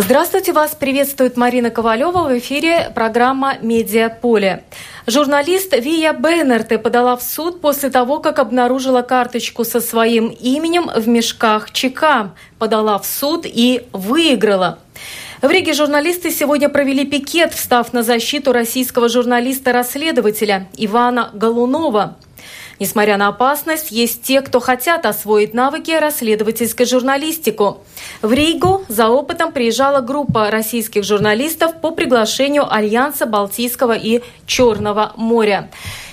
Здравствуйте, вас приветствует Марина Ковалева в эфире программа «Медиа поле». Журналист Вия Бейнерте подала в суд после того, как обнаружила карточку со своим именем в мешках ЧК. Подала в суд и выиграла. В Риге журналисты сегодня провели пикет, встав на защиту российского журналиста-расследователя Ивана Голунова. Несмотря на опасность, есть те, кто хотят освоить навыки расследовательской журналистику. В Ригу за опытом приезжала группа российских журналистов по приглашению Альянса Балтийского и Черного моря.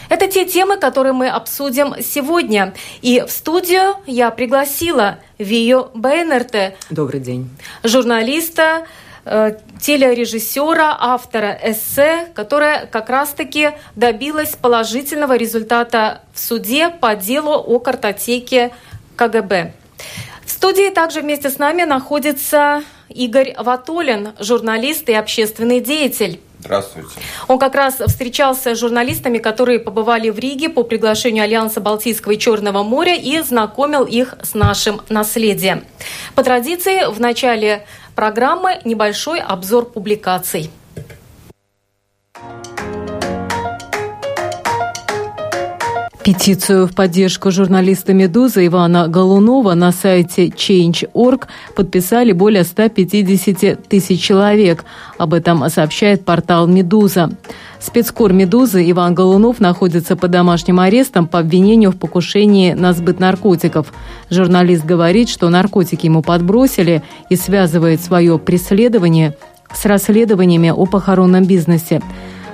Это те темы, которые мы обсудим сегодня. И в студию я пригласила Вию Бейнерте. Добрый день. Журналиста, телережиссера, автора эссе, которая как раз-таки добилась положительного результата в суде по делу о картотеке КГБ. В студии также вместе с нами находится Игорь Ватолин, журналист и общественный деятель. Здравствуйте. Он как раз встречался с журналистами, которые побывали в Риге по приглашению Альянса Балтийского и Черного моря и знакомил их с нашим наследием. По традиции, в начале программы небольшой обзор публикаций. Петицию в поддержку журналиста «Медузы» Ивана Голунова на сайте Change.org подписали более 150 тысяч человек. Об этом сообщает портал «Медуза». Спецкор «Медузы» Иван Голунов находится под домашним арестом по обвинению в покушении на сбыт наркотиков. Журналист говорит, что наркотики ему подбросили и связывает свое преследование с расследованиями о похоронном бизнесе.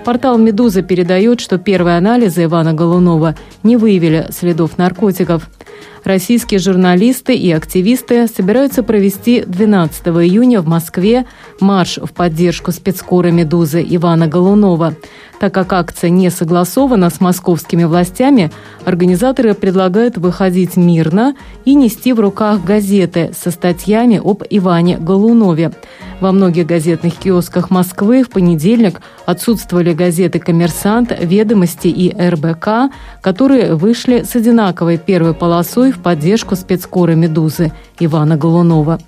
Портал «Медуза» передает, что первые анализы Ивана Голунова не выявили следов наркотиков. Российские журналисты и активисты собираются провести 12 июня в Москве марш в поддержку спецкора «Медузы» Ивана Голунова. Так как акция не согласована с московскими властями, организаторы предлагают выходить мирно и нести в руках газеты со статьями об Иване Голунове. Во многих газетных киосках Москвы в понедельник отсутствовали газеты «Коммерсант», «Ведомости» и «РБК», которые вышли с одинаковой первой полосой в поддержку спецкора «Медузы» Ивана Голунова.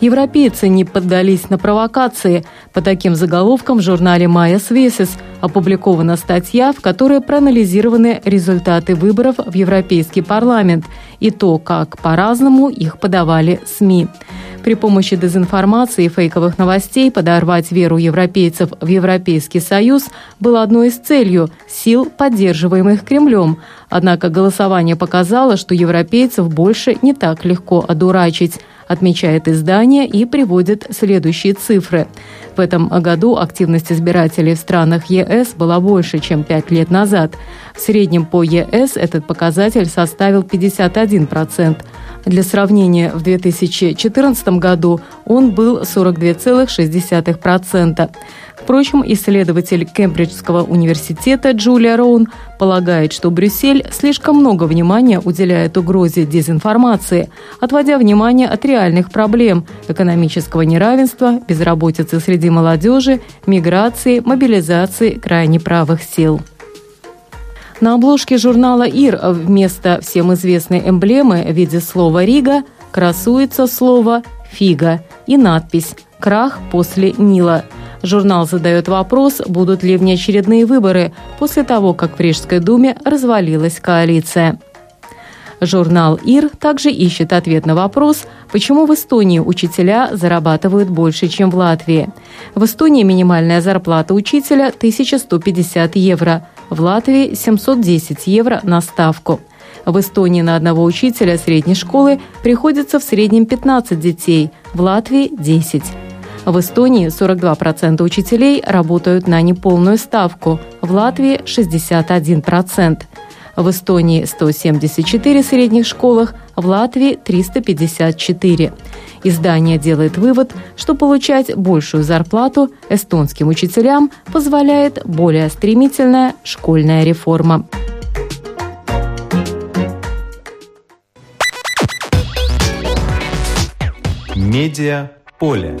Европейцы не поддались на провокации. По таким заголовкам в журнале «Майя Свесис» опубликована статья, в которой проанализированы результаты выборов в Европейский парламент и то, как по-разному их подавали СМИ. При помощи дезинформации и фейковых новостей подорвать веру европейцев в Европейский Союз было одной из целью сил, поддерживаемых Кремлем. Однако голосование показало, что европейцев больше не так легко одурачить отмечает издание и приводит следующие цифры. В этом году активность избирателей в странах ЕС была больше, чем пять лет назад. В среднем по ЕС этот показатель составил 51%. Для сравнения, в 2014 году он был 42,6%. Впрочем, исследователь Кембриджского университета Джулия Роун полагает, что Брюссель слишком много внимания уделяет угрозе дезинформации, отводя внимание от реальных проблем – экономического неравенства, безработицы среди молодежи, миграции, мобилизации крайне правых сил. На обложке журнала «Ир» вместо всем известной эмблемы в виде слова «Рига» красуется слово «Фига» и надпись «Крах после Нила». Журнал задает вопрос, будут ли внеочередные выборы после того, как в Рижской думе развалилась коалиция. Журнал «Ир» также ищет ответ на вопрос, почему в Эстонии учителя зарабатывают больше, чем в Латвии. В Эстонии минимальная зарплата учителя 1150 евро – в Латвии 710 евро на ставку. В Эстонии на одного учителя средней школы приходится в среднем 15 детей, в Латвии – 10. В Эстонии 42% учителей работают на неполную ставку, в Латвии 61%. В Эстонии 174 средних школах, в Латвии 354. Издание делает вывод, что получать большую зарплату эстонским учителям позволяет более стремительная школьная реформа. Медиа поле.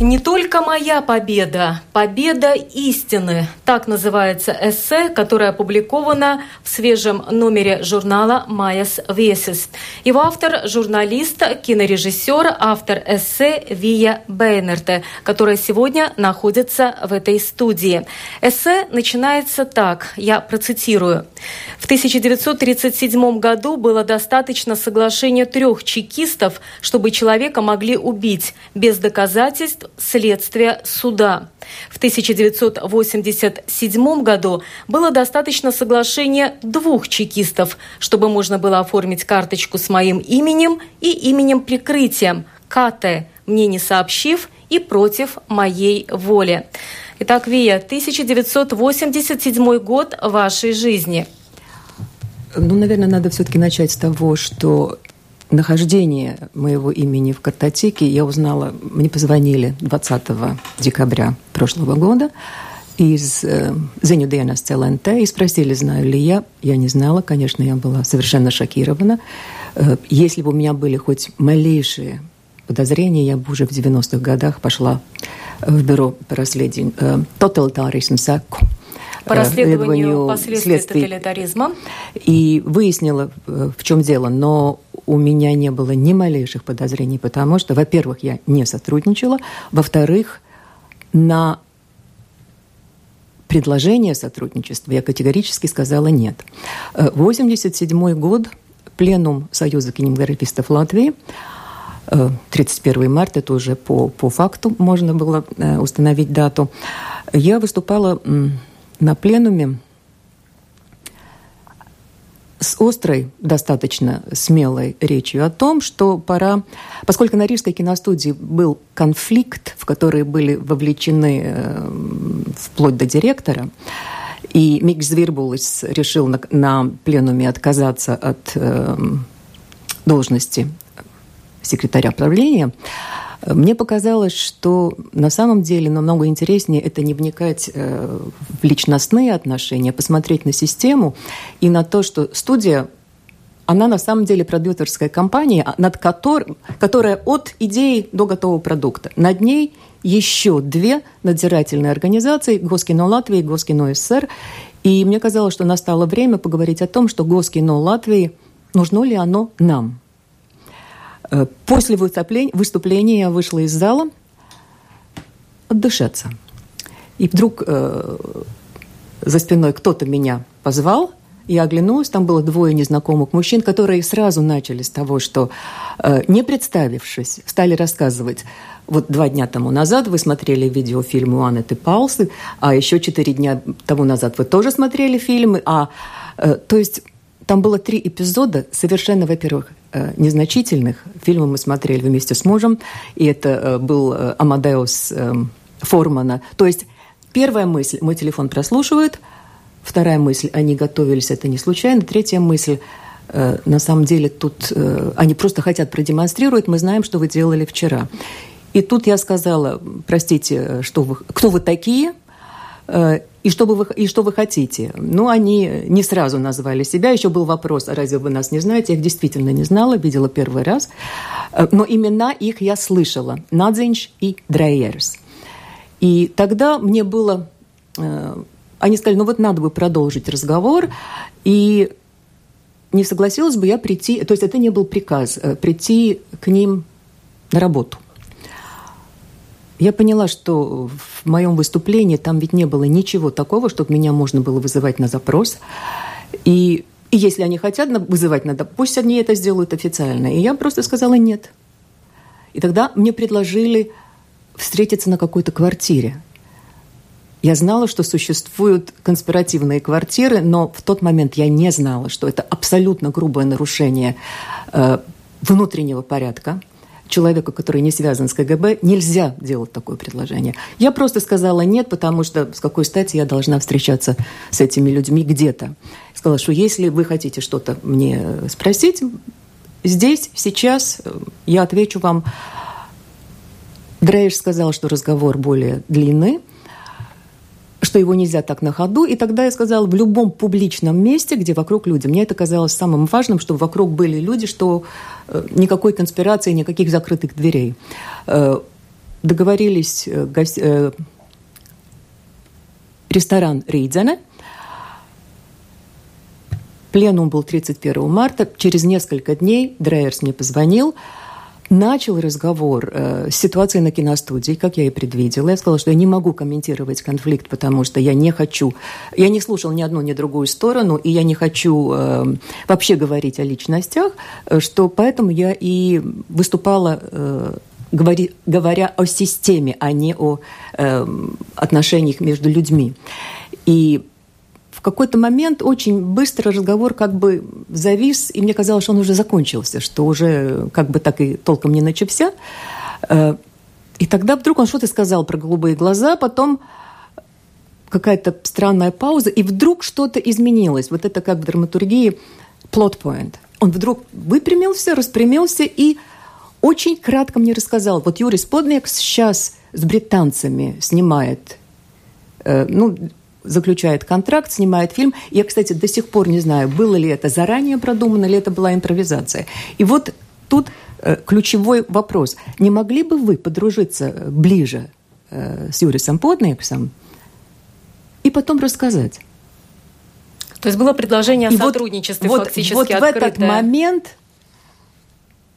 Не только моя победа, победа истины. Так называется эссе, которое опубликовано в свежем номере журнала «Майас Весис». Его автор – журналист, кинорежиссер, автор эссе Вия Бейнерте, которая сегодня находится в этой студии. Эссе начинается так, я процитирую. В 1937 году было достаточно соглашения трех чекистов, чтобы человека могли убить без доказательств следствия суда. В 1987 году было достаточно соглашения двух чекистов, чтобы можно было оформить карточку с моим именем и именем прикрытием КТ, мне не сообщив и против моей воли. Итак, Вия, 1987 год вашей жизни. Ну, наверное, надо все-таки начать с того, что нахождение моего имени в картотеке я узнала, мне позвонили 20 декабря прошлого года из э, Зенюденас ЦЛНТ и спросили, знаю ли я. Я не знала, конечно, я была совершенно шокирована. Э, если бы у меня были хоть малейшие подозрения, я бы уже в 90-х годах пошла в бюро по расследованию э, «Тоталитаризм САК», по расследованию последствий тоталитаризма. И выяснила, э, в чем дело. Но у меня не было ни малейших подозрений, потому что, во-первых, я не сотрудничала, во-вторых, на предложение сотрудничества я категорически сказала нет. 87 э, год, пленум Союза кинематографистов Латвии, 31 э, марта, это уже по, по факту можно было установить дату. Я выступала на пленуме с острой, достаточно смелой речью о том, что пора, поскольку на Рижской киностудии был конфликт, в который были вовлечены э, вплоть до директора, и Микс Звербулис решил на, на пленуме отказаться от э, должности секретаря правления, мне показалось, что на самом деле намного интереснее это не вникать э, в личностные отношения, посмотреть на систему и на то, что студия она на самом деле продюсерская компания, а над которой, которая от идеи до готового продукта. Над ней еще две надзирательные организации Госкино Латвии и Госкино СССР. И мне казалось, что настало время поговорить о том, что Госкино Латвии нужно ли оно нам. Э, после выступления я вышла из зала отдышаться. И вдруг э, за спиной кто-то меня позвал, я оглянулась, там было двое незнакомых мужчин, которые сразу начали с того, что, э, не представившись, стали рассказывать, вот два дня тому назад вы смотрели видеофильм «Уанны ты Палсы», а еще четыре дня тому назад вы тоже смотрели фильмы, а, э, то есть там было три эпизода, совершенно, во-первых, Э, незначительных. Фильмы мы смотрели вместе с мужем, и это э, был э, Амадеус Формана. То есть первая мысль – мой телефон прослушивают, вторая мысль – они готовились, это не случайно, третья мысль – на самом деле тут они просто хотят продемонстрировать, мы знаем, что вы делали вчера. И тут я сказала, простите, что вы, кто вы такие – и что, вы, и что вы хотите? Ну, они не сразу назвали себя. Еще был вопрос, а разве вы нас не знаете? Я их действительно не знала, видела первый раз. Э, но имена их я слышала. Надзинч и Драйерс. И тогда мне было... Э, они сказали, ну вот надо бы продолжить разговор. И не согласилась бы я прийти... То есть это не был приказ. Прийти к ним на работу – я поняла, что в моем выступлении там ведь не было ничего такого, чтобы меня можно было вызывать на запрос. И, и если они хотят вызывать надо, пусть они это сделают официально. И я просто сказала нет. И тогда мне предложили встретиться на какой-то квартире. Я знала, что существуют конспиративные квартиры, но в тот момент я не знала, что это абсолютно грубое нарушение э, внутреннего порядка человеку, который не связан с КГБ, нельзя делать такое предложение. Я просто сказала нет, потому что с какой стати я должна встречаться с этими людьми где-то. Сказала, что если вы хотите что-то мне спросить, здесь, сейчас я отвечу вам. Дрейш сказал, что разговор более длинный. Что его нельзя так на ходу. И тогда я сказала, в любом публичном месте, где вокруг люди. Мне это казалось самым важным, чтобы вокруг были люди, что э, никакой конспирации, никаких закрытых дверей. Э, договорились э, ресторан Рейдзена. Пленум был 31 марта. Через несколько дней Дрейерс мне позвонил – начал разговор э, с ситуацией на киностудии, как я и предвидела. Я сказала, что я не могу комментировать конфликт, потому что я не хочу... Я не слушал ни одну, ни другую сторону, и я не хочу э, вообще говорить о личностях, что поэтому я и выступала... Э, говоря о системе, а не о э, отношениях между людьми. И в какой-то момент очень быстро разговор как бы завис, и мне казалось, что он уже закончился, что уже как бы так и толком не начался. Э, и тогда вдруг он что-то сказал про голубые глаза, потом какая-то странная пауза, и вдруг что-то изменилось. Вот это как в драматургии point. Он вдруг выпрямился, распрямился и очень кратко мне рассказал. Вот Юрий Сподник сейчас с британцами снимает э, ну, заключает контракт, снимает фильм. Я, кстати, до сих пор не знаю, было ли это заранее продумано, или это была импровизация. И вот тут э, ключевой вопрос. Не могли бы вы подружиться ближе э, с Юрисом Подниксом и потом рассказать? То есть было предложение о и сотрудничестве вот, фактически Вот, вот в этот момент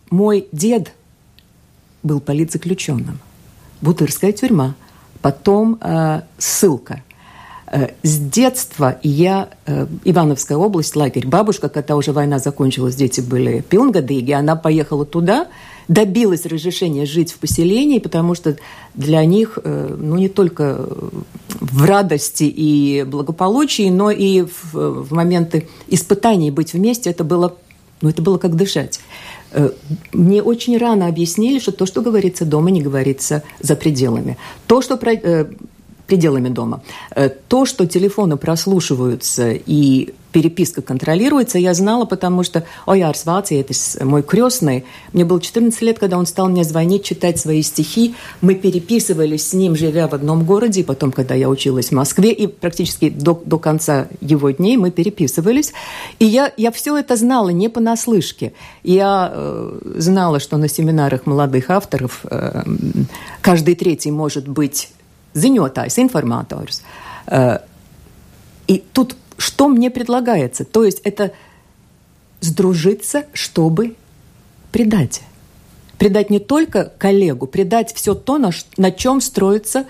мой дед был политзаключенным. Бутырская тюрьма, потом э, ссылка – Э, с детства я, э, Ивановская область, лагерь, бабушка, когда уже война закончилась, дети были пилнгадыги, она поехала туда, добилась разрешения жить в поселении, потому что для них, э, ну, не только в радости и благополучии, но и в, в моменты испытаний быть вместе, это было, ну, это было как дышать. Мне очень рано объяснили, что то, что говорится дома, не говорится за пределами. То, что пределами дома. Э, то, что телефоны прослушиваются и переписка контролируется, я знала, потому что Оярс Ваци, это мой крестный, мне было 14 лет, когда он стал мне звонить, читать свои стихи. Мы переписывались с ним, живя в одном городе, и потом, когда я училась в Москве, и практически до, до конца его дней мы переписывались. И я, я все это знала не понаслышке. Я э, знала, что на семинарах молодых авторов э, каждый третий может быть ziņotājs, информаторс. Э, и тут что мне предлагается? То есть это сдружиться, чтобы предать. Предать не только коллегу, предать все то, на, на чем строится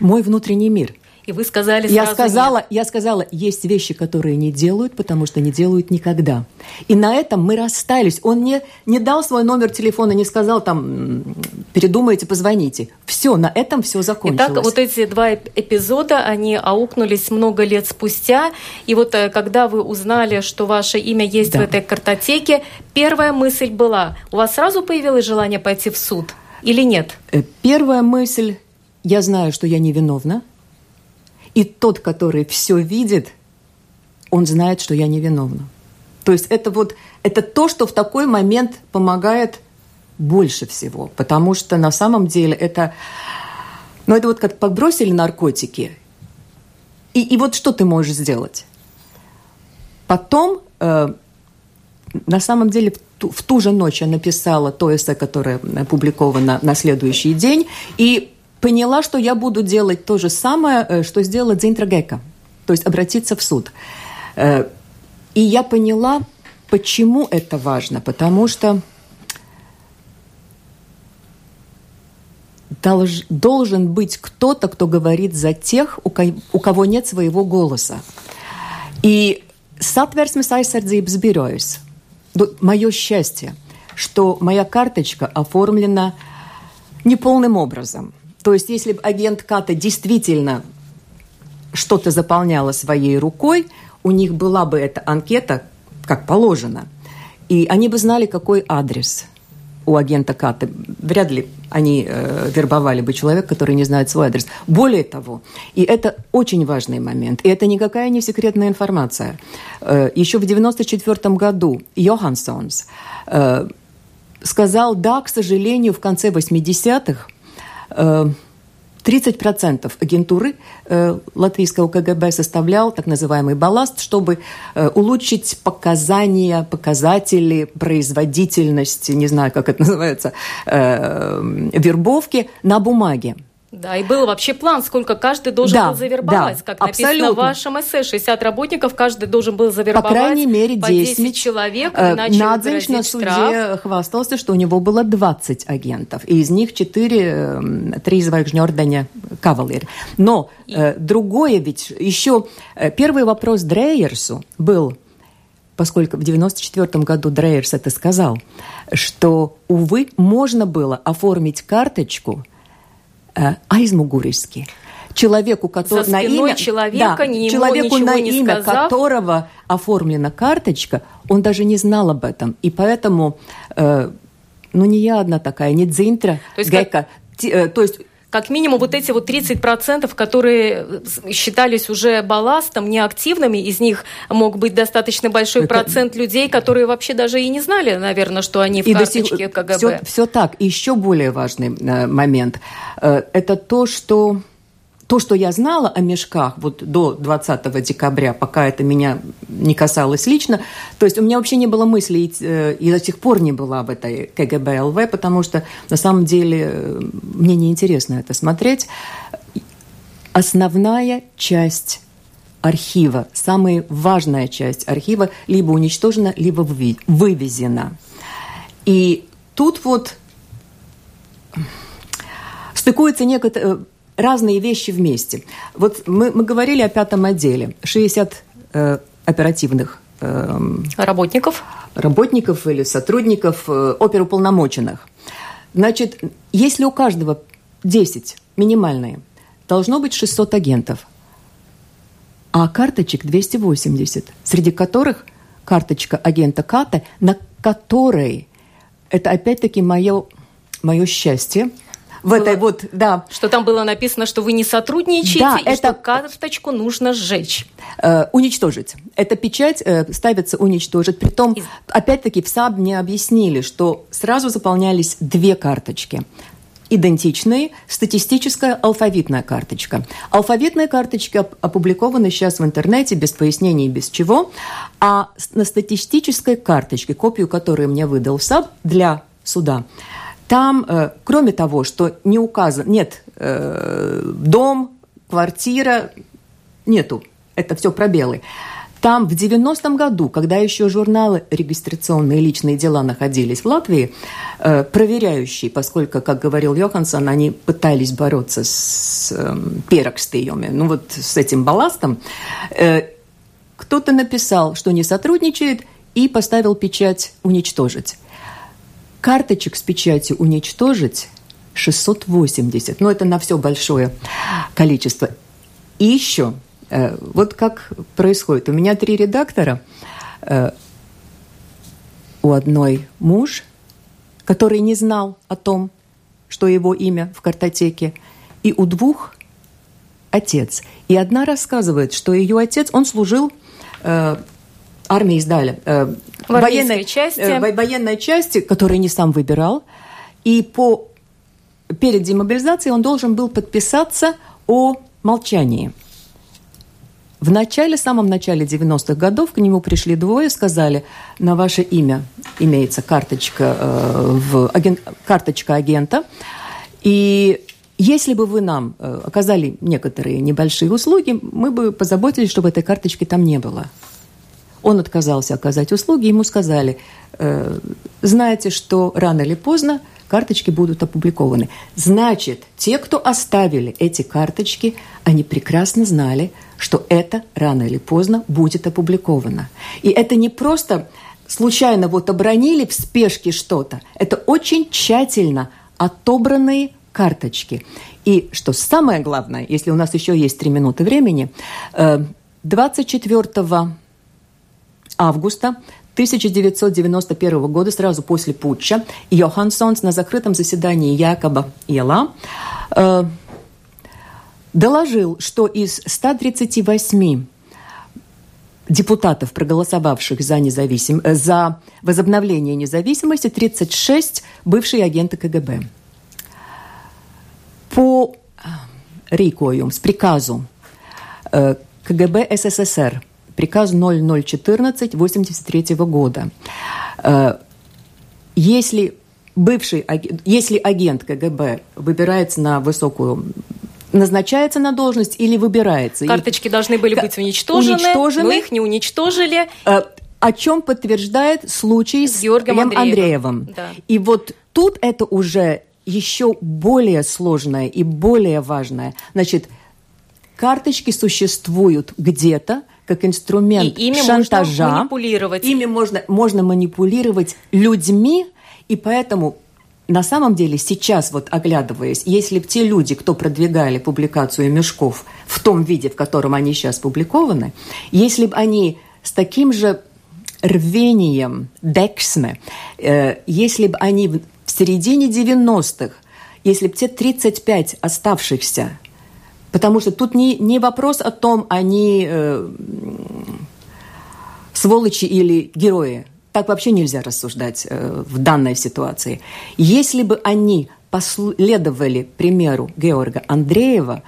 мой внутренний мир – и вы сказали я сказала, нет. Я сказала, есть вещи, которые не делают, потому что не делают никогда. И на этом мы расстались. Он не, не дал свой номер телефона, не сказал там, передумайте, позвоните. Все, на этом все закончилось. Итак, вот эти два эпизода, они аукнулись много лет спустя. И вот э, когда вы узнали, что ваше имя есть да. в этой картотеке, первая мысль была, у вас сразу появилось желание пойти в суд или нет? Э, первая мысль, я знаю, что я невиновна, и тот, который все видит, он знает, что я невиновна. То есть это вот это то, что в такой момент помогает больше всего, потому что на самом деле это, ну это вот как подбросили наркотики, и, и вот что ты можешь сделать? Потом, э, на самом деле, в ту, в ту же ночь я написала то эссе, которое опубликовано на следующий день, и поняла, что я буду делать то же самое, э, что сделала Дзинтрагека, то есть обратиться в суд. Э, и я поняла, почему это важно, потому что должен быть кто-то, кто говорит за тех, у кого нет своего голоса. И Satversmes aizsardzības birojas. Мое счастье, что моя карточка оформлена неполным образом – то есть, если бы агент Ката действительно что-то заполняла своей рукой, у них была бы эта анкета, как положено, и они бы знали, какой адрес у агента Ката. Вряд ли они э, вербовали бы человека, который не знает свой адрес. Более того, и это очень важный момент, и это никакая не секретная информация. Э, еще в 1994 году Йоханссонс э, сказал, да, к сожалению, в конце 80-х Э, 30% агентуры э, латвийского КГБ составлял так называемый балласт, чтобы э, улучшить показания, показатели производительности, не знаю, как это называется, э, вербовки на бумаге. Да, и был вообще план, сколько каждый должен да, был завербовать. Да, как абсолютно. написано в вашем эссе, 60 работников, каждый должен был завербовать по, крайней мере, 10, по 10 человек, э, иначе Надзинч на суде штраф. хвастался, что у него было 20 агентов, и из них 4, 3 звезднёрдания кавалер. Но э, другое ведь, еще э, первый вопрос Дрейерсу был, поскольку в 94 году Дрейерс это сказал, что, увы, можно было оформить карточку – э, aizmuguriski. Человеку, который, на имя, человека, да, не человеку, на не имя сказав. которого оформлена карточка, он даже не знал об этом. И поэтому, э, ну, не я одна такая, не Дзинтра, Гайка. Как... Э, то есть как минимум вот эти вот 30%, которые считались уже балластом, неактивными, из них мог быть достаточно большой Это... процент людей, которые вообще даже и не знали, наверное, что они в и карточке сих... КГБ. Все, все так. И еще более важный э, момент э, – это то, что то, что я знала о мешках вот до 20 декабря, пока это меня не касалось лично, то есть у меня вообще не было мысли, э, и до сих пор не была в этой КГБ ЛВ, потому что на самом деле э, мне неинтересно это смотреть. Основная часть архива, самая важная часть архива либо уничтожена, либо вывезена. И тут вот стыкуется некоторые разные вещи вместе. Вот мы, мы говорили о пятом отделе. 60 э, оперативных э, работников. Работников или сотрудников э, оперуполномоченных. Значит, если у каждого 10 минимальные, должно быть 600 агентов, а карточек 280, среди которых карточка агента Ката, на которой, это опять-таки мое, мое счастье – в было, этой вот, да. Что там было написано, что вы не сотрудничаете, да, и это... что карточку нужно сжечь. Э, уничтожить. Эта печать э, ставится уничтожить. Притом, Из... опять-таки, в САБ мне объяснили, что сразу заполнялись две карточки идентичные, статистическая алфавитная карточка. Алфавитная карточка опубликована сейчас в интернете без пояснений, без чего, а на статистической карточке, копию которой мне выдал САБ для суда, там, э, кроме того, что не указан, нет э, дом, квартира, нету, это все пробелы. Там в 90-м году, когда еще журналы регистрационные личные дела находились в Латвии, э, проверяющие, поскольку, как говорил Йоханссон, они пытались бороться с э, ну вот с этим балластом, кто-то написал, что не сотрудничает, и поставил печать «уничтожить». Карточек с печатью уничтожить 680. Но ну, это на все большое количество. И еще, э, вот как происходит. У меня три редактора. Э, у одной муж, который не знал о том, что его имя в картотеке, и у двух отец. И одна рассказывает, что ее отец, он служил э, армии сдали. Э, военной части. Э, военной части, которую не сам выбирал. И по, перед демобилизацией он должен был подписаться о молчании. В начале, самом начале 90-х годов к нему пришли двое, сказали, на ваше имя имеется карточка, э, в, аген, карточка агента, и если бы вы нам э, оказали некоторые небольшие услуги, мы бы позаботились, чтобы этой карточки там не было. Он отказался оказать услуги, ему сказали, э, знаете, что рано или поздно карточки будут опубликованы. Значит, те, кто оставили эти карточки, они прекрасно знали, что это рано или поздно будет опубликовано. И это не просто случайно вот обронили в спешке что-то. Это очень тщательно отобранные карточки. И что самое главное, если у нас еще есть три минуты времени, 24 э, августа 1991 года, сразу после путча, Йоханссонс на закрытом заседании Якоба Ела э, доложил, что из 138 депутатов, проголосовавших за, независим... Э, за возобновление независимости, 36 бывшие агенты КГБ. По рīkojums, приказу э, КГБ СССР, приказ 0014 83 года. Э, если бывший, если агент КГБ выбирается на высокую назначается на должность или выбирается. Карточки и... должны были быть уничтожены, уничтожены, но их не уничтожили. Э, о чем подтверждает случай с, с Георгием Андреевым. Андреевым. Да. И вот тут это уже еще более сложное и более важное. Значит, карточки существуют где-то, как инструмент и ими шантажа. Можно манипулировать. Ими можно, можно манипулировать людьми, и поэтому на самом деле сейчас, вот оглядываясь, если бы те люди, кто продвигали публикацию мешков в том виде, в котором они сейчас публикованы, если бы они с таким же рвением, дексме, э, если бы они в середине 90-х, если бы те 35 оставшихся, потому что тут не, не вопрос о том, они э, сволочи или герои, так вообще нельзя рассуждать э, в данной ситуации. Если бы они последовали примеру Георга Андреева,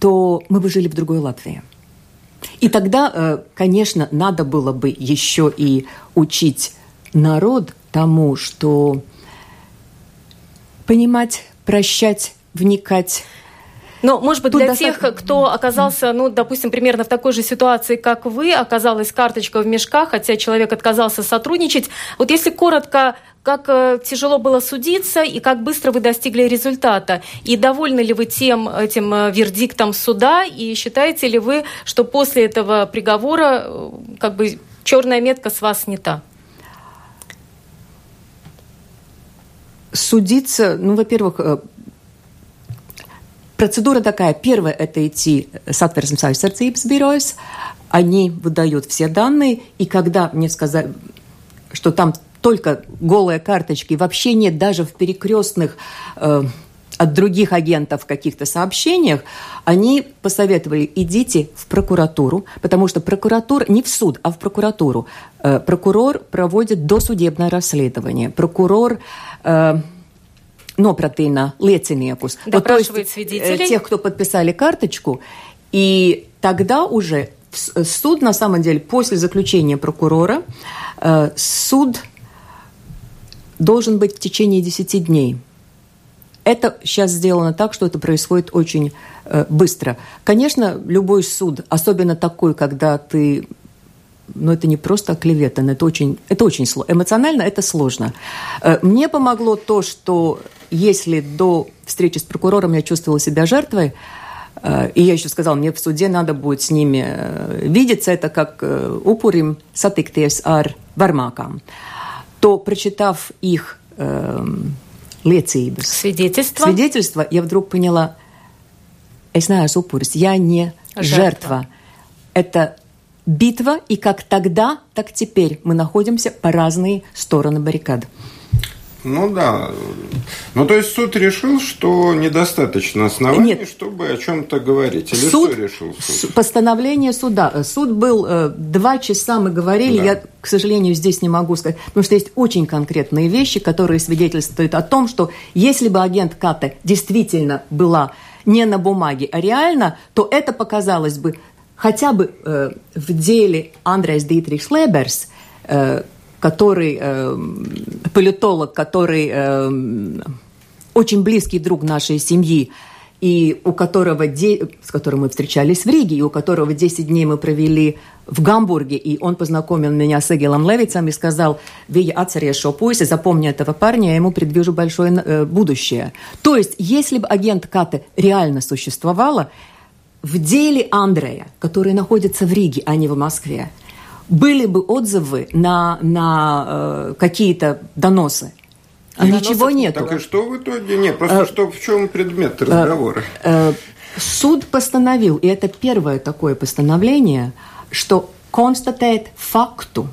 то мы бы жили в другой Латвии. И тогда, э, конечно, надо было бы еще и учить народ тому, что понимать, прощать, вникать но, может быть, Тут для достаточно... тех, кто оказался, ну, допустим, примерно в такой же ситуации, как вы, оказалась карточка в мешках, хотя человек отказался сотрудничать. Вот если коротко, как э, тяжело было судиться и как быстро вы достигли результата? И довольны ли вы тем этим э, вердиктом суда? И считаете ли вы, что после этого приговора э, как бы черная метка с вас снята? Судиться, ну, во-первых, Процедура такая. Первое – это идти satversmes aizsardzības birojas. Они выдают все данные, и когда мне сказали, что там только голые карточки, вообще нет даже в перекрестных э, от других агентов каких-то сообщениях, они посоветовали, идите в прокуратуру, потому что прокуратура, не в суд, а в прокуратуру. Э, прокурор проводит досудебное расследование. Прокурор... Э, нопротина lieciniekus. Допрашивает вот, свидетелей. Тех, кто подписали карточку. И тогда уже суд, на самом деле, после заключения прокурора, э, суд должен быть в течение 10 дней. Это сейчас сделано так, что это происходит очень э, быстро. Конечно, любой суд, особенно такой, когда ты но это не просто клевета, это очень, это очень сложно. Эмоционально это сложно. Э, мне помогло то, что если до встречи с прокурором я чувствовала себя жертвой, э, и я еще сказала, мне в суде надо будет с ними э, видеться, это как упурим сатиктес ар вармакам, то, прочитав их э, liecības, свидетельство. свидетельство, я вдруг поняла, es neesmu upuris, я не жертва. жертва. Это битва, и как тогда, так теперь мы находимся по разные стороны баррикад. Ну да. Ну то есть суд решил, что недостаточно оснований, Нет. чтобы о чем-то говорить. Или суд, что решил суд? Постановление суда. Суд был э, два часа, мы говорили. Да. Я, к сожалению, здесь не могу сказать, потому что есть очень конкретные вещи, которые свидетельствуют о том, что если бы агент Ката действительно была не на бумаге, а реально, то это показалось бы хотя бы э, в деле Андрейс Дитрихс Леберс, э, который э, политолог, который э, очень близкий друг нашей семьи, и у которого, де... с которым мы встречались в Риге, и у которого 10 дней мы провели в Гамбурге, и он познакомил меня с Эгилом Левицем и сказал, «Вия Ацария Шопуйся, запомни этого парня, я ему предвижу большое э, будущее». То есть, если бы агент Каты реально существовала, в деле Андрея, который находится в Риге, а не в Москве, были бы отзывы на, на э, какие-то доносы. А ничего нет. Так и что в итоге? Нет, просто а, что, в чем предмет разговора? А, а, суд постановил, и это первое такое постановление, что констатēt факту,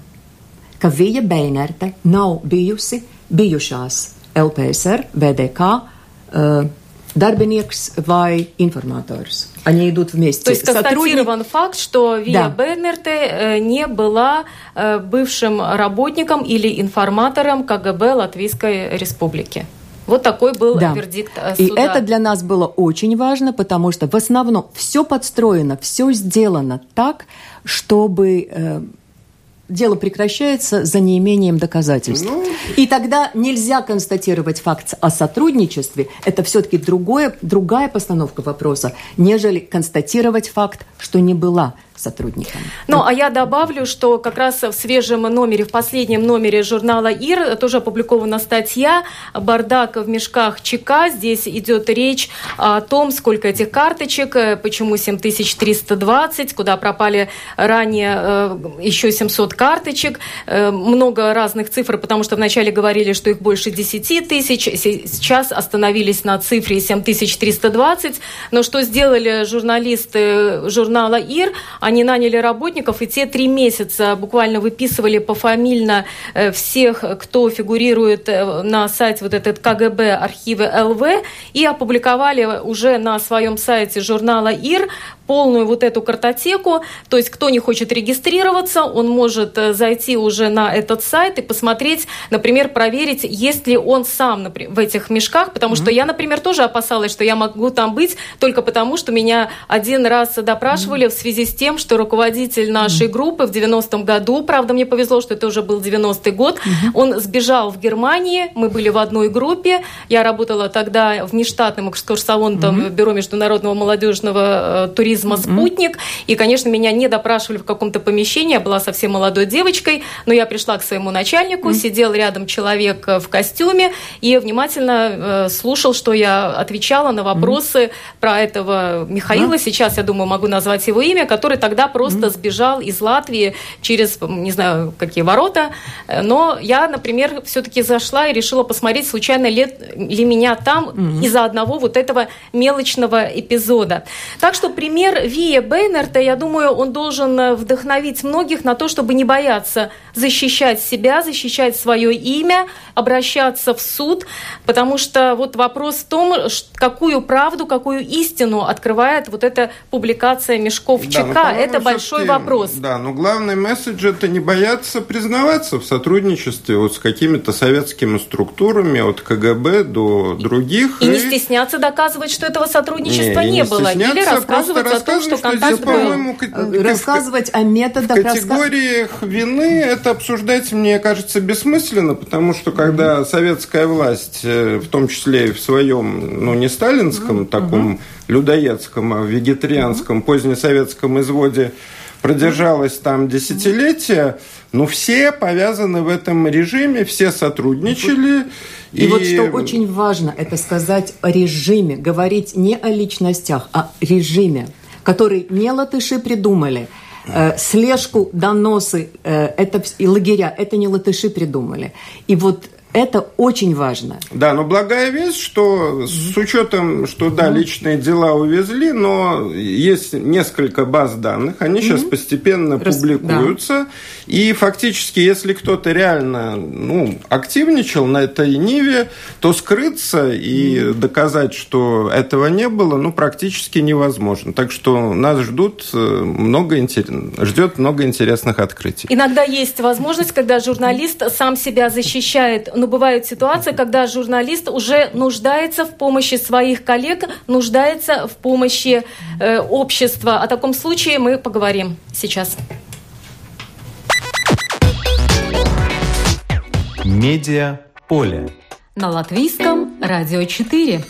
ka Vija Beinerta nav bijusi bijušās LPSR, VDK, uh, darbinieks vai informators. Они идут вместе. То есть констатирован Сотрудник... факт, что Вия да. Бернерте э, не была э, бывшим работником или информатором КГБ Латвийской Республики. Вот такой был да. вердикт суда. И это для нас было очень важно, потому что в основном все подстроено, все сделано так, чтобы э, дело прекращается за неимением доказательств. Ну... И тогда нельзя констатировать факт о сотрудничестве. Это все-таки другое, другая постановка вопроса, нежели констатировать факт, что не была сотрудникам. Ну, а я добавлю, что как раз в свежем номере, в последнем номере журнала ИР тоже опубликована статья «Бардак в мешках ЧК». Здесь идет речь о том, сколько этих карточек, э, почему 7320, куда пропали ранее э, еще 700 карточек. Э, много разных цифр, потому что вначале говорили, что их больше 10 тысяч, сейчас остановились на цифре 7320. Но что сделали журналисты журнала ИР? Они наняли работников, и те три месяца буквально выписывали пофамильно э, всех, кто фигурирует э, на сайте вот этот КГБ архивы ЛВ, и опубликовали уже на своем сайте журнала ИР полную вот эту картотеку. То есть, кто не хочет регистрироваться, он может э, зайти уже на этот сайт и посмотреть, например, проверить, есть ли он сам в этих мешках, потому mm-hmm. что я, например, тоже опасалась, что я могу там быть только потому, что меня один раз допрашивали mm-hmm. в связи с тем, что руководитель нашей группы в 90-м году, правда, мне повезло, что это уже был 90-й год, он сбежал в Германии, мы были в одной группе, я работала тогда внештатным экскурсоводом mm-hmm. в Бюро международного молодежного э, туризма туризма «Спутник». И, конечно, меня не допрашивали в каком-то помещении, я была совсем молодой девочкой, но я пришла к своему начальнику, сидел рядом человек э, в костюме и внимательно э, слушал, что я отвечала на вопросы про этого Михаила. Сейчас, я думаю, могу назвать его имя, который тогда просто сбежал из Латвии через, не знаю, какие ворота. Но я, например, все-таки зашла и решила посмотреть, случайно ли, ли меня там из-за одного вот этого мелочного эпизода. Так что пример Вия Бейнерта, я думаю, он должен вдохновить многих на то, чтобы не бояться защищать себя, защищать свое имя, обращаться в суд, потому что вот вопрос в том, какую правду, какую истину открывает вот эта публикация Мешков да, ЧК. Ну, это большой вопрос. Да, но главный месседж это не бояться признаваться в сотрудничестве вот с какими-то советскими структурами от КГБ до других. И, и... не стесняться доказывать, что этого сотрудничества не, не, не было. Или рассказывать о том, что контакт здесь, был. Э, рассказывать о методах. В категориях рассказ... вины это обсуждать, мне кажется, бессмысленно, потому что когда mm-hmm. советская власть, э, в том числе и в своем, ну, не сталинском, mm-hmm. таком людоедском, а вегетарианском, позднесоветском изводе продержалась там десятилетия, ну, все повязаны в этом режиме, все сотрудничали. И, и вот что очень важно, это сказать о режиме, говорить не о личностях, а о режиме который не латыши придумали. Э, слежку, доносы э, это, и лагеря, это не латыши придумали. И вот это очень важно. Да, но благая весть, что с учетом, что да, личные дела увезли, но есть несколько баз данных, они сейчас постепенно Рас... публикуются. Да. И фактически, если кто-то реально ну, активничал на этой ниве, то скрыться и доказать, что этого не было, ну, практически невозможно. Так что нас ждут э, много интерес... ждет много интересных открытий. Иногда есть возможность, когда журналист сам себя защищает, но бывают ситуации, когда журналист уже нуждается в помощи своих коллег, нуждается в помощи э, общества. О таком случае мы поговорим сейчас. Медиа поле. На латвийском радио 4.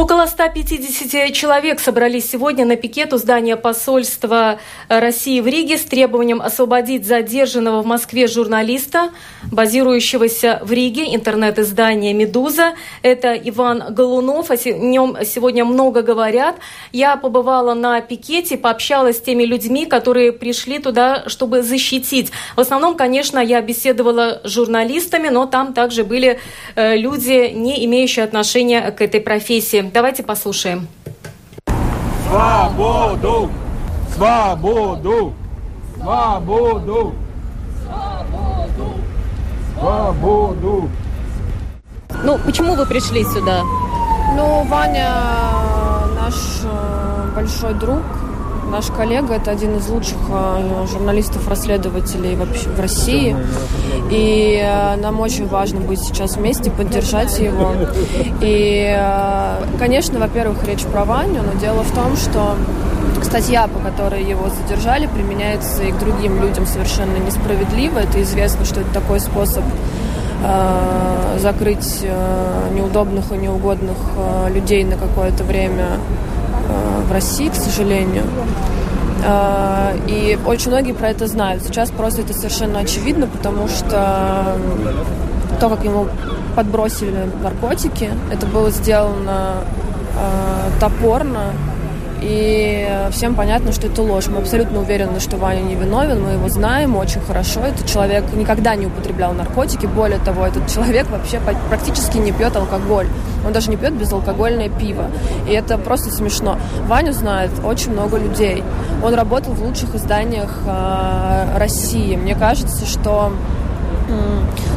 Около 150 человек собрались сегодня на пикет у здания посольства России в Риге с требованием освободить задержанного в Москве журналиста, базирующегося в Риге, интернет-издание «Медуза». Это Иван Голунов, о нем сегодня много говорят. Я побывала на пикете, пообщалась с теми людьми, которые пришли туда, чтобы защитить. В основном, конечно, я беседовала с журналистами, но там также были э, люди, не имеющие отношения к этой профессии. Давайте послушаем. Свободу! Свободу! Свободу! Свободу! Свободу! Ну, почему вы пришли сюда? Ну, Ваня наш э, большой друг. Наш коллега, это один из лучших э, журналистов-расследователей вообще в России. И э, нам очень важно быть сейчас вместе, поддержать его. И, э, конечно, во-первых, речь про Ваню, но дело в том, что статья, по которой его задержали, применяется и к другим людям совершенно несправедливо. Это известно, что это такой способ э, закрыть э, неудобных и неугодных э, людей на какое-то время в России, к сожалению. Э, и очень многие про это знают. Сейчас просто это совершенно очевидно, потому что то, как ему подбросили наркотики, это было сделано э, топорно, и всем понятно, что это ложь. Мы абсолютно уверены, что Ваня не виновен, мы его знаем очень хорошо. Этот человек никогда не употреблял наркотики. Более того, этот человек вообще практически не пьет алкоголь. Он даже не пьет безалкогольное пиво. И это просто смешно. Ваню знает очень много людей. Он работал в лучших изданиях э, России. Мне кажется, что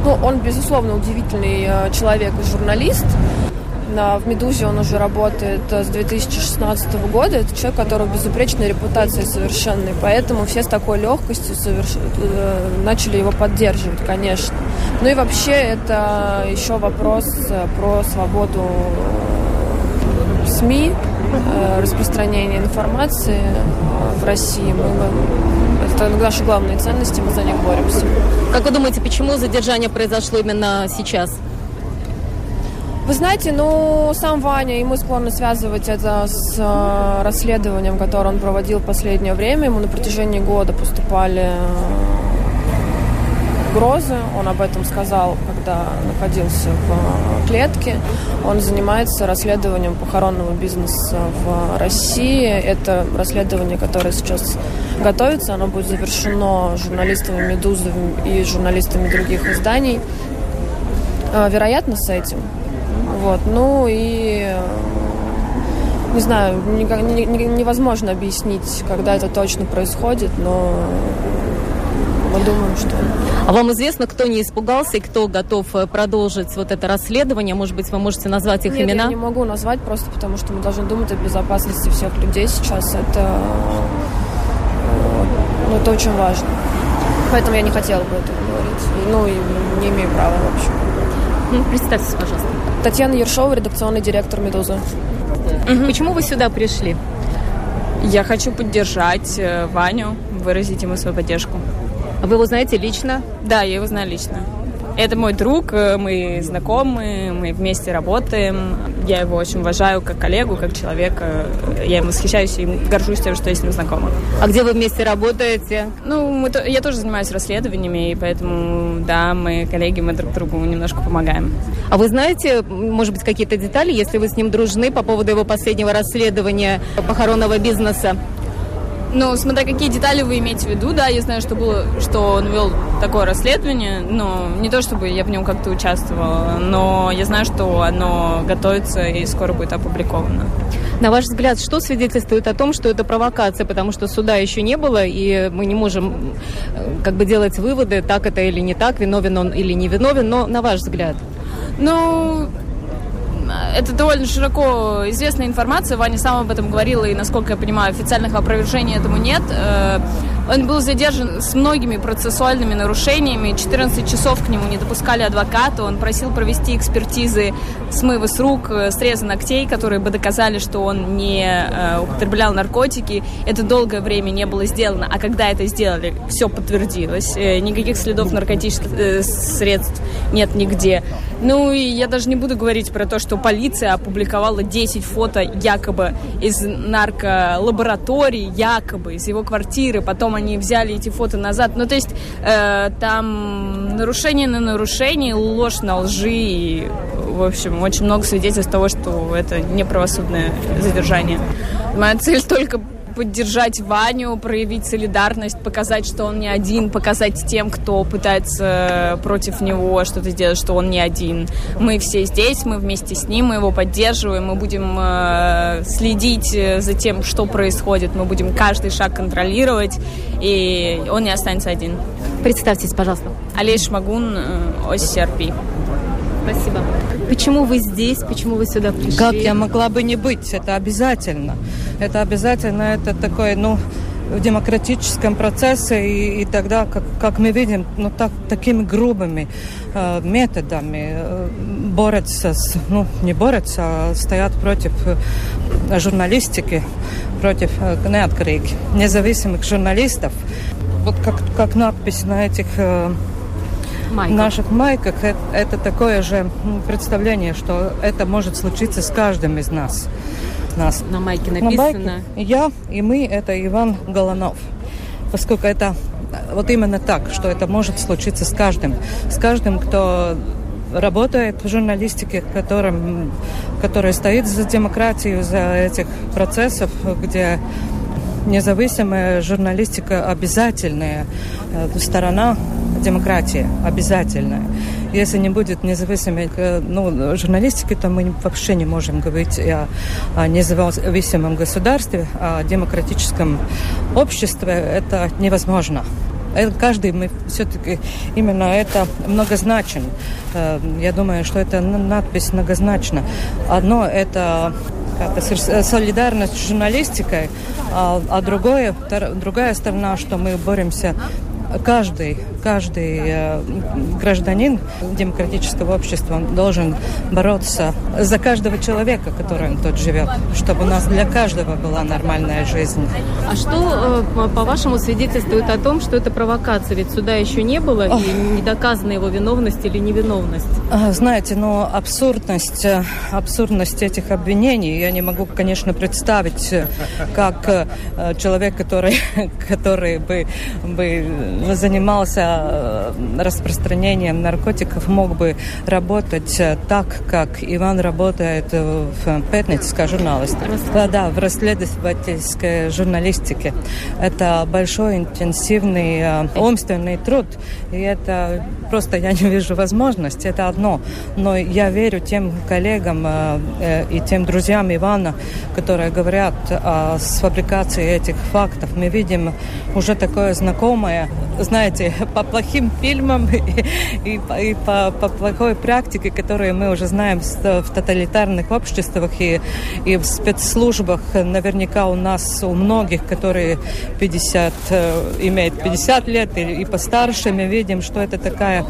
ну, он, безусловно, удивительный э, человек и журналист, в «Медузе» он уже работает э, с 2016 года. Это человек, у которого безупречная репутация совершенной. Поэтому все с такой легкостью соверш... Э, начали его поддерживать, конечно. Ну и вообще это еще вопрос э, про свободу СМИ, распространение информации в России. Мы, это наши главные ценности, мы за них боремся. Как вы думаете, почему задержание произошло именно сейчас? Вы знаете, ну, сам Ваня, ему склонны связывать это с э, расследованием, которое он проводил в последнее время. Ему на протяжении года поступали э, угрозы. Он об этом сказал, когда находился в клетке. Он занимается расследованием похоронного бизнеса в России. Это расследование, которое сейчас готовится. Оно будет завершено журналистами «Медузы» и журналистами других изданий. Э, вероятно, с этим вот, ну и не знаю, невозможно объяснить, когда это точно происходит, но мы думаем, что... А вам известно, кто не испугался и кто готов э, продолжить вот это расследование? Может быть, вы можете назвать их Нет, имена? я не могу назвать, просто потому что мы должны думать о безопасности всех людей сейчас. Это, э, ну, это очень важно. Поэтому я не хотела бы это говорить. Ну, и не имею права, в общем. Ну, представьтесь, пожалуйста. Татьяна Ершова, редакционный директор «Медузы». Угу. Почему вы сюда пришли? Я хочу поддержать э, Ваню, выразить ему свою поддержку. А вы его знаете лично? Да, я его знаю лично. Это мой друг, э, мы знакомы, мы вместе работаем. Я его очень уважаю как коллегу, как человека. Я им восхищаюсь и горжусь тем, что я с ним знакома. А где вы вместе работаете? Ну, мы, я тоже занимаюсь расследованиями, и поэтому, да, мы коллеги, мы друг другу немножко помогаем. А вы знаете, может быть, какие-то детали, если вы с ним дружны по поводу его последнего расследования похоронного бизнеса? Ну, смотря какие детали вы имеете в виду, да, я знаю, что было, что он вел такое расследование, но не то чтобы я в нем как-то участвовала, но я знаю, что оно готовится и скоро будет опубликовано. На ваш взгляд, что свидетельствует о том, что это провокация, потому что суда еще не было, и мы не можем э, как бы делать выводы, так это или не так, виновен он или не виновен, но на ваш взгляд? Ну, это довольно широко известная информация. Ваня сам об этом говорил, и, насколько я понимаю, официальных опровержений этому нет. Э, он был задержан с многими процессуальными нарушениями. 14 часов к нему не допускали адвоката. Он просил провести экспертизы смывы с рук, э, среза ногтей, которые бы доказали, что он не э, употреблял наркотики. Это долгое время не было сделано. А когда это сделали, все подтвердилось. Никаких следов наркотических средств нет нигде. Ну и я даже не буду говорить про то, что полиция опубликовала 10 фото якобы из нарколаборатории, якобы из его квартиры. Потом они взяли эти фото назад. Ну, то есть э, там нарушение на нарушение, ложь на лжи. И, в общем, очень много свидетельств того, что это неправосудное задержание. Моя цель только поддержать Ваню, проявить солидарность, показать, что он не один, показать тем, кто пытается против него что-то сделать, что он не один. Мы все здесь, мы вместе с ним, мы его поддерживаем, мы будем э, следить за тем, что происходит, мы будем каждый шаг контролировать, и он не останется один. Представьтесь, пожалуйста. Олег Шмагун, э, ОСРП. Спасибо. Почему вы здесь? Почему вы сюда пришли? Как я могла бы не быть? Это обязательно. Это обязательно, это такой, ну, в демократическом процессе и, и тогда, как, как мы видим, ну, так, такими грубыми э, методами э, борются, с, ну, не борются, а стоят против э, журналистики, против э, неоткрытых, независимых журналистов. Вот как, как надпись на этих э, майках. наших майках, это, это такое же представление, что это может случиться с каждым из нас нас. На майке написано. На майке я и мы – это Иван Голанов. Поскольку это вот именно так, что это может случиться с каждым. С каждым, кто работает в журналистике, которым, который стоит за демократию, за этих процессов, где независимая журналистика обязательная э, сторона демократии, обязательная. Если не будет независимой э, ну, журналистики, то мы вообще не можем говорить о, независимом государстве, о демократическом обществе. Это невозможно. Это каждый мы все-таки именно это многозначен. Э, я думаю, что это надпись многозначна. Одно это солидарность с журналистикой, а, а другое, другая сторона, что мы боремся каждый, каждый э, гражданин демократического общества должен бороться за каждого человека, который он тут живет, чтобы у нас для каждого была нормальная жизнь. А что, э, по-вашему, свидетельствует о том, что это провокация? Ведь суда еще не было, и не доказана его виновность или невиновность? А, знаете, но абсурдность, э, абсурдность этих обвинений, я не могу, конечно, представить, как человек, который, который бы, бы занимался э, распространением наркотиков, мог бы работать э, так, как Иван работает в пятницкой журналистике. Да, да, в расследовательской журналистике. Это большой, интенсивный, э, умственный труд. И это просто я не вижу возможности. Это одно. Но я верю тем коллегам и тем друзьям Ивана, которые говорят о фабрикации этих фактов. Мы видим уже такое знакомое знаете, по плохим фильмам и, и, и по, по плохой практике, которую мы уже знаем в тоталитарных обществах и, и в спецслужбах. Наверняка у нас, у многих, которые 50, э, имеют 50 лет и, и постарше, мы видим, что это такая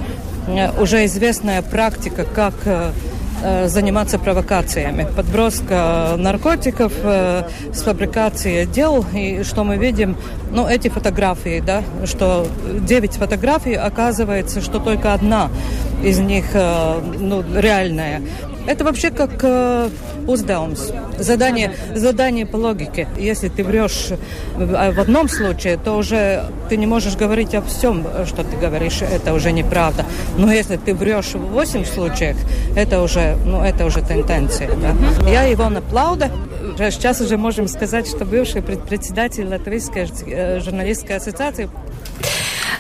э, уже известная практика, как э, Э, заниматься провокациями. Подброска наркотиков, э, с фабрикацией дел. И что мы видим, ну, эти фотографии, да, что 9 фотографий, оказывается, что только одна из них э, ну, реальная. Это вообще как э, уздауmus, задание, задание по логике. Если ты врешь в одном случае, то уже ты не можешь говорить о всем, что ты говоришь, это уже неправда. Но если ты врешь в восемь случаях, это уже, ну, это уже тенденция. Да? Я его наплауда. Сейчас уже можем сказать, что бывший председатель Латвийской э, журналистской ассоциации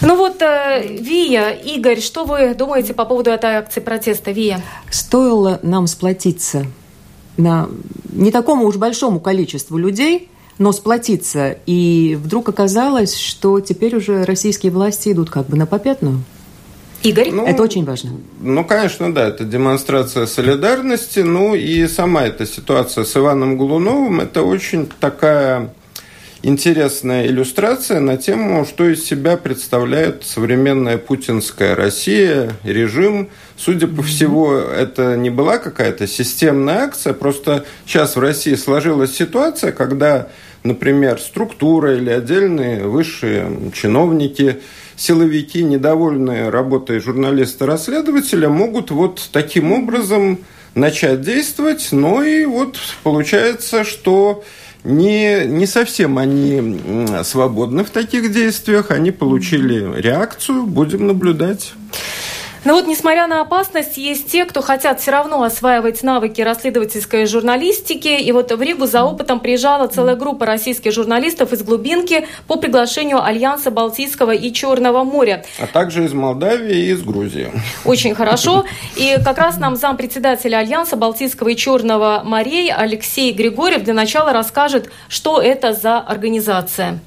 ну вот, э, Вия, Игорь, что вы думаете по поводу этой акции протеста, Вия? Стоило нам сплотиться на не такому уж большому количеству людей, но сплотиться. И вдруг оказалось, что теперь уже российские власти идут как бы на попятную. Игорь? Ну, это очень важно. Ну, конечно, да, это демонстрация солидарности. Ну и сама эта ситуация с Иваном Голуновым, это очень такая интересная иллюстрация на тему, что из себя представляет современная путинская Россия, режим. Судя по всему, это не была какая-то системная акция, просто сейчас в России сложилась ситуация, когда, например, структура или отдельные высшие чиновники силовики, недовольные работой журналиста-расследователя, могут вот таким образом начать действовать, но и вот получается, что не, не совсем они свободны в таких действиях. Они получили реакцию. Будем наблюдать. Но вот, несмотря на опасность, есть те, кто хотят все равно осваивать навыки расследовательской журналистики. И вот в Ригу за опытом приезжала целая группа российских журналистов из глубинки по приглашению Альянса Балтийского и Черного моря. А также из Молдавии и из Грузии. Очень хорошо. И как раз нам зампредседателя Альянса Балтийского и Черного морей Алексей Григорьев для начала расскажет, что это за организация.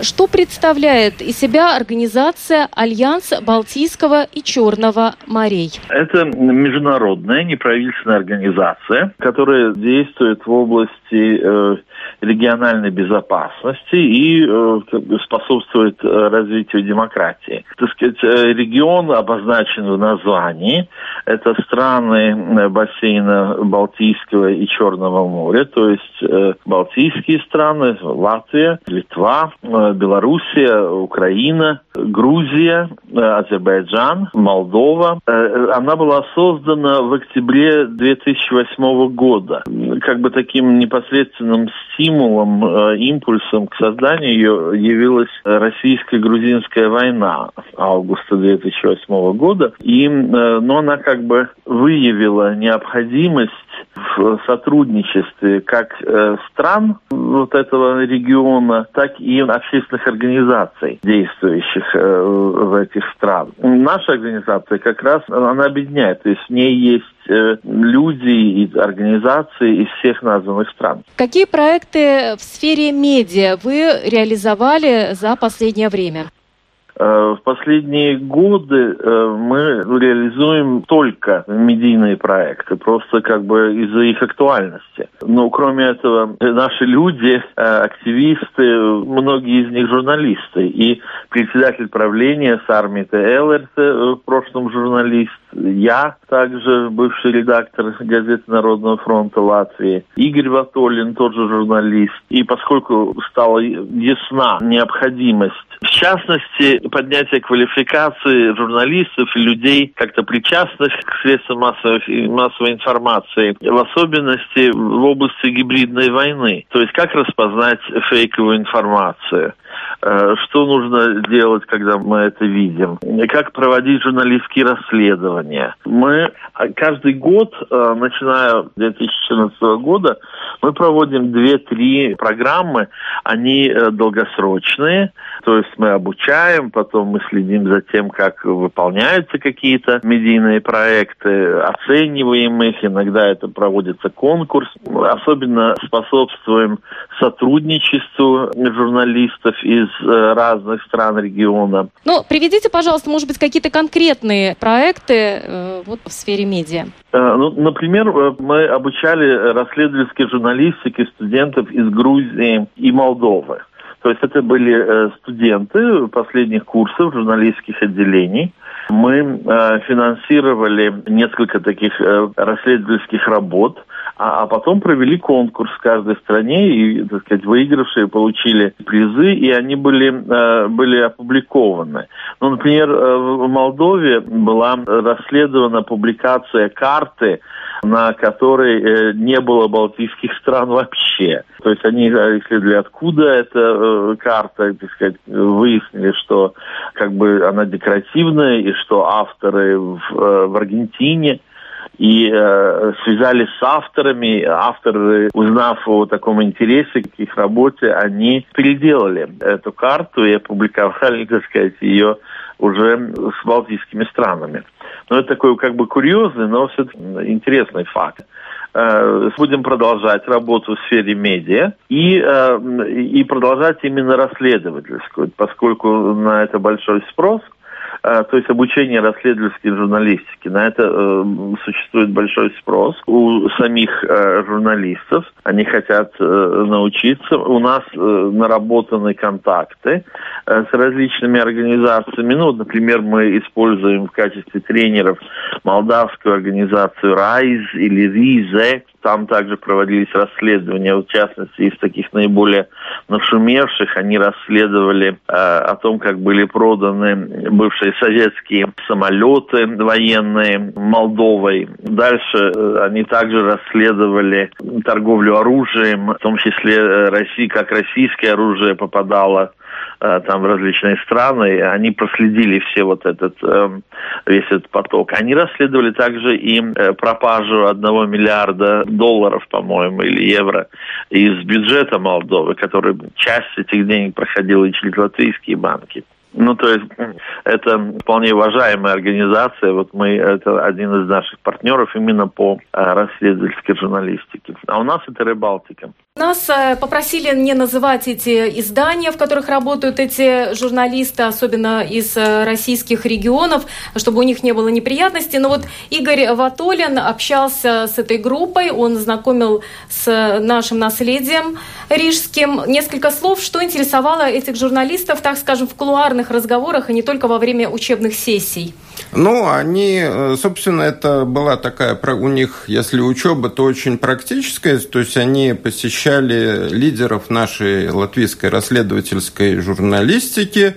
Что представляет из себя организация Альянс Балтийского и Черного морей? Это международная неправительственная организация, которая действует в области э, региональной безопасности и э, способствует э, развитию демократии. Так сказать, э, регион обозначен в названии. Это страны бассейна Балтийского и Черного моря, то есть Балтийские страны, Латвия, Литва, Белоруссия, Украина, Грузия, Азербайджан, Молдова. Она была создана в октябре 2008 года. Как бы таким непосредственным стимулом, э, импульсом к созданию ее явилась российско-грузинская война августа 2008 года. И, э, но она как бы выявила необходимость в сотрудничестве как э, стран вот этого региона, так и общественных организаций, действующих в этих странах. Наша организация как раз, она объединяет, то есть в ней есть Э, люди и организации из всех названных стран. Какие проекты в сфере медиа вы реализовали за последнее время? Э, в последние годы э, мы реализуем только медийные проекты, просто как бы из-за их актуальности. Но кроме этого, наши люди, активисты, многие из них журналисты. И председатель правления Сармита Эллерт, в прошлом журналист, я, также бывший редактор газеты Народного фронта Латвии, Игорь Ватолин, тоже журналист. И поскольку стала ясна необходимость, в частности, поднятия квалификации журналистов и людей, как-то причастных к средствам массовой, массовой информации, в особенности в области гибридной войны. То есть как распознать фейковую информацию Э, что нужно делать, когда мы это видим, как проводить журналистские расследования. Мы каждый год, э, начиная с 2014 года, мы проводим 2-3 программы, они э, долгосрочные, то есть мы обучаем, потом мы следим за тем, как выполняются какие-то медийные проекты, оцениваем их, иногда это проводится конкурс. Особенно способствуем сотрудничеству журналистов из э, разных стран региона. Ну, приведите, пожалуйста, может быть, какие-то конкретные проекты э, вот в сфере медиа. Э, ну, например, э, мы обучали расследовательской журналистике студентов из Грузии и Молдовы. То есть это были студенты последних курсов журналистских отделений. Мы финансировали несколько таких расследовательских работ, а, а потом провели конкурс в каждой стране, и, так сказать, выигравшие получили призы, и они были, были опубликованы. Ну, например, в Молдове была расследована публикация карты на которой э, не было балтийских стран вообще. То есть они исследовали, откуда эта э, карта, так сказать, выяснили, что как бы она декоративная, и что авторы в, э, в Аргентине и э, связались с авторами. Авторы, узнав о таком интересе к их работе, они переделали эту карту и опубликовали, так сказать, ее уже с балтийскими странами. Но это такой как бы курьезный, но все-таки интересный факт. Э, будем продолжать работу в сфере медиа и, э, и продолжать именно расследовательскую, поскольку на это большой спрос – то есть обучение расследовательской журналистики. На это э, существует большой спрос у самих э, журналистов. Они хотят научиться. У нас наработаны контакты с различными организациями. Ну, например, мы используем в качестве тренеров молдавскую организацию РАИЗ или РИЗЕ, там также проводились расследования, в частности, из таких наиболее нашумевших. Они расследовали э, о том, как были проданы бывшие советские самолеты военные Молдовой. Дальше э, они также расследовали торговлю оружием, в том числе э, России, как российское оружие попадало там в различные страны, они проследили все вот этот, эм, весь этот поток. Они расследовали также и э, пропажу одного миллиарда долларов, по-моему, или евро из бюджета Молдовы, который часть этих денег проходила через латвийские банки. Ну, то есть это вполне уважаемая организация. Вот мы, это один из наших партнеров именно по расследовательской журналистике. А у нас это Рыбалтика. Нас э, попросили не называть эти издания, в которых работают эти журналисты, особенно из э, российских регионов, чтобы у них не было неприятностей. Но вот Игорь Ватолин общался с этой группой, он знакомил с нашим наследием рижским. Несколько слов, что интересовало этих журналистов, так скажем, в кулуарных разговорах, и не только во время учебных сессий. Ну, они, э, собственно, это была такая у них, если учеба, то очень практическая, то есть они посещали лидеров нашей латвийской расследовательской журналистики,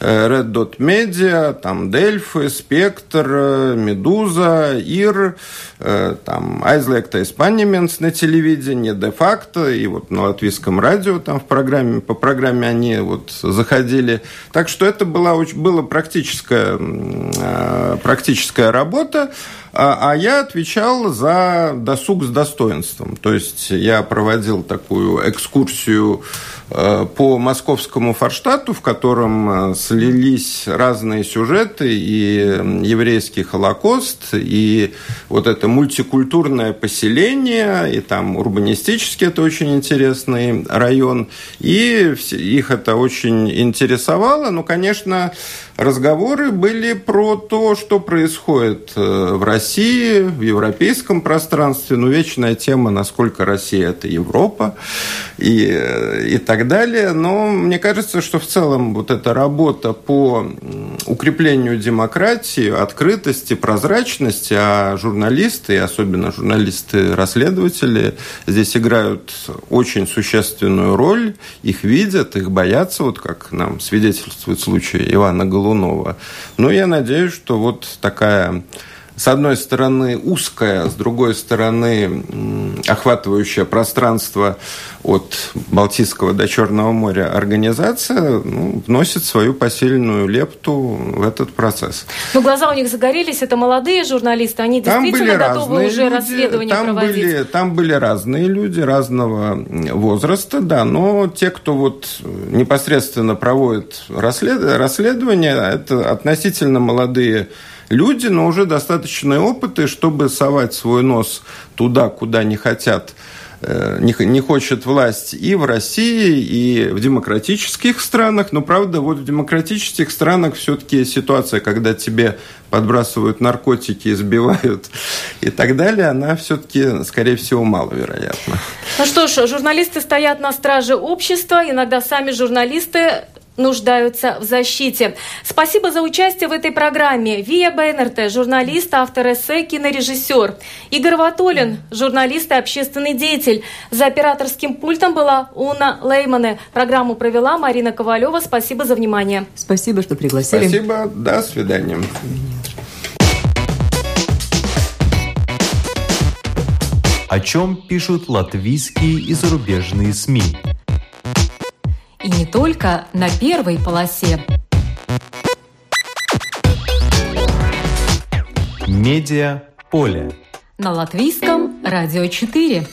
Red Dot Media, там Дельфы, Спектр, Медуза, Ир, э, там Aizliegtais paņēmiens на телевидении, де-факто, и вот на латвийском радио там в программе, по программе они вот заходили. Так что это была, была практическая, э, практическая работа. А, а я отвечал за досуг с достоинством. То есть я проводил такую экскурсию э, по московскому Форштату, в котором э, слились разные сюжеты, и еврейский Холокост, и вот это мультикультурное поселение, и там урбанистически это очень интересный район, и их это очень интересовало. Ну, конечно, разговоры были про то, что происходит э, в России, в европейском пространстве. Ну, вечная тема, насколько Россия – это Европа и, и так далее. Но мне кажется, что в целом вот эта работа по укреплению демократии, открытости, прозрачности, а журналисты, и особенно журналисты-расследователи, здесь играют очень существенную роль. Их видят, их боятся, вот как нам свидетельствует случай Ивана Голунова. Но я надеюсь, что вот такая с одной стороны узкая, с другой стороны охватывающая пространство от Балтийского до Черного моря организация ну, вносит свою посильную лепту в этот процесс. Ну, глаза у них загорелись, это молодые журналисты, они там действительно готовы уже люди, расследование там проводить. Были, там были разные люди разного возраста, да, но те, кто вот непосредственно проводит расследование, это относительно молодые люди, но уже достаточные опыты, чтобы совать свой нос туда, куда не хотят э, не, не хочет власть и в России, и в демократических странах. Но, правда, вот в демократических странах все-таки ситуация, когда тебе подбрасывают наркотики, избивают и так далее, она все-таки, скорее всего, маловероятна. Ну что ж, журналисты стоят на страже общества, иногда сами журналисты нуждаются в защите. Спасибо за участие в этой программе. Вия Беннерте, журналист, автор эссе, кинорежиссер. Игорь Ватолин, журналист и общественный деятель. За операторским пультом была Уна Леймане. Программу провела Марина Ковалева. Спасибо за внимание. Спасибо, что пригласили. Спасибо. До свидания. О чем пишут латвийские и зарубежные СМИ? И не только на первой полосе. Медиа поле. На латвийском радио 4.